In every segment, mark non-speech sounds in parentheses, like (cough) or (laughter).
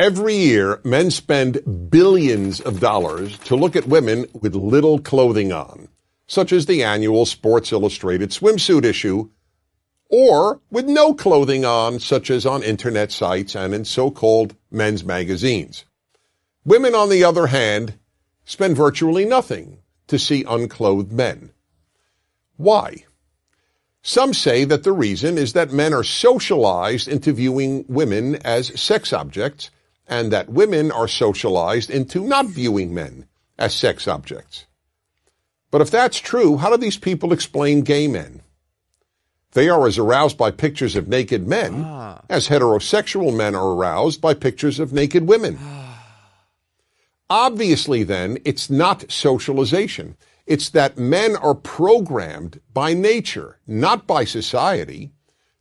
Every year, men spend billions of dollars to look at women with little clothing on, such as the annual Sports Illustrated swimsuit issue, or with no clothing on, such as on internet sites and in so-called men's magazines. Women, on the other hand, spend virtually nothing to see unclothed men. Why? Some say that the reason is that men are socialized into viewing women as sex objects and that women are socialized into not viewing men as sex objects. But if that's true, how do these people explain gay men? They are as aroused by pictures of naked men ah. as heterosexual men are aroused by pictures of naked women. (sighs) Obviously, then, it's not socialization. It's that men are programmed by nature, not by society,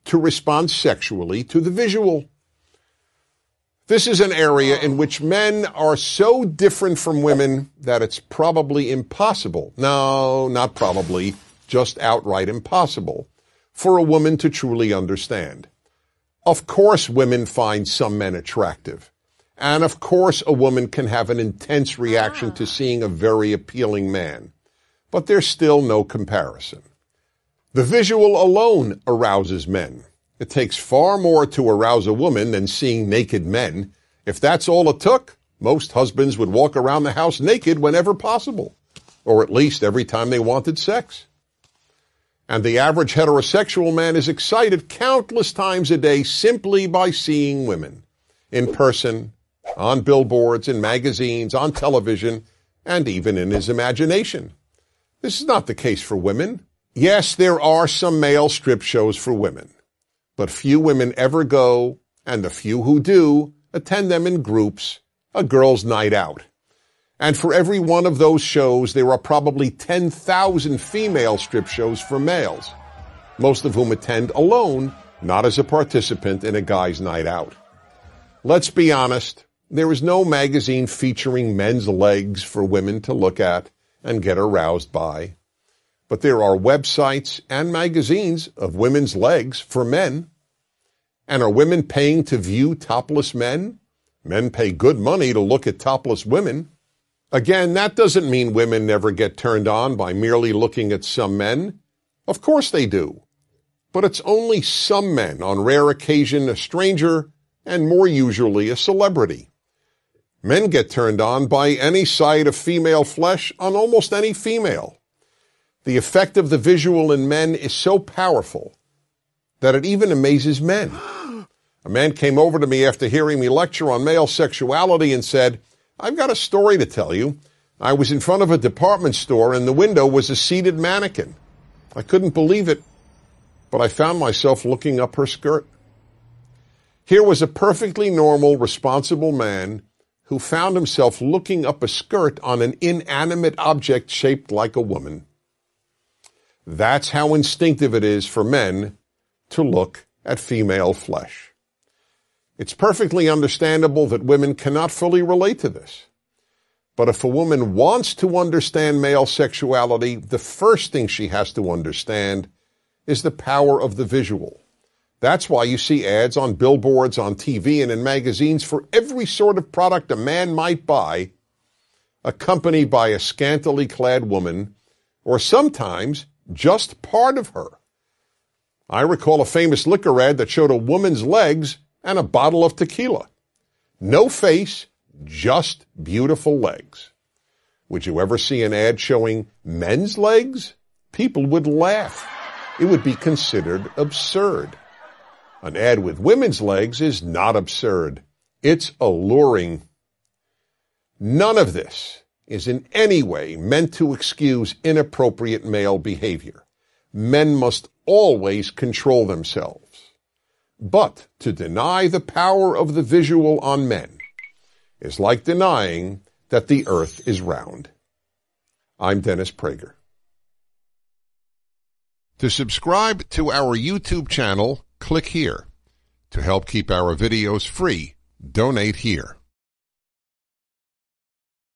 to respond sexually to the visual. This is an area in which men are so different from women that it's probably impossible. No, not probably, just outright impossible for a woman to truly understand. Of course, women find some men attractive. And of course, a woman can have an intense reaction to ah. seeing a very appealing man. But there's still no comparison. The visual alone arouses men. It takes far more to arouse a woman than seeing naked men. If that's all it took, most husbands would walk around the house naked whenever possible, or at least every time they wanted sex. And the average heterosexual man is excited countless times a day simply by seeing women in person, on billboards, in magazines, on television, and even in his imagination. This is not the case for women. Yes, there are some male strip shows for women but few women ever go, and the few who do attend them in groups, a girls' night out. And for every one of those shows, there are probably 10,000 female strip shows for males, most of whom attend alone, not as a participant in a guy's night out. Let's be honest, there is no magazine featuring men's legs for women to look at and get aroused by but there are websites and magazines of women's legs for men. And are women paying to view topless men? Men pay good money to look at topless women. Again, that doesn't mean women never get turned on by merely looking at some men. Of course they do. But it's only some men, on rare occasion a stranger, and more usually a celebrity. Men get turned on by any sight of female flesh on almost any female. The effect of the visual in men is so powerful that it even amazes men. A man came over to me after hearing me lecture on male sexuality and said, I've got a story to tell you. I was in front of a department store and the window was a seated mannequin. I couldn't believe it, but I found myself looking up her skirt. Here was a perfectly normal, responsible man who found himself looking up a skirt on an inanimate object shaped like a woman. That's how instinctive it is for men to look at female flesh. It's perfectly understandable that women cannot fully relate to this. But if a woman wants to understand male sexuality, the first thing she has to understand is the power of the visual. That's why you see ads on billboards, on TV, and in magazines for every sort of product a man might buy, accompanied by a scantily clad woman, or sometimes just part of her. I recall a famous liquor ad that showed a woman's legs and a bottle of tequila. No face, just beautiful legs. Would you ever see an ad showing men's legs? People would laugh. It would be considered absurd. An ad with women's legs is not absurd. It's alluring. None of this is in any way meant to excuse inappropriate male behavior. Men must always control themselves. But to deny the power of the visual on men is like denying that the earth is round. I'm Dennis Prager. To subscribe to our YouTube channel, click here. To help keep our videos free, donate here.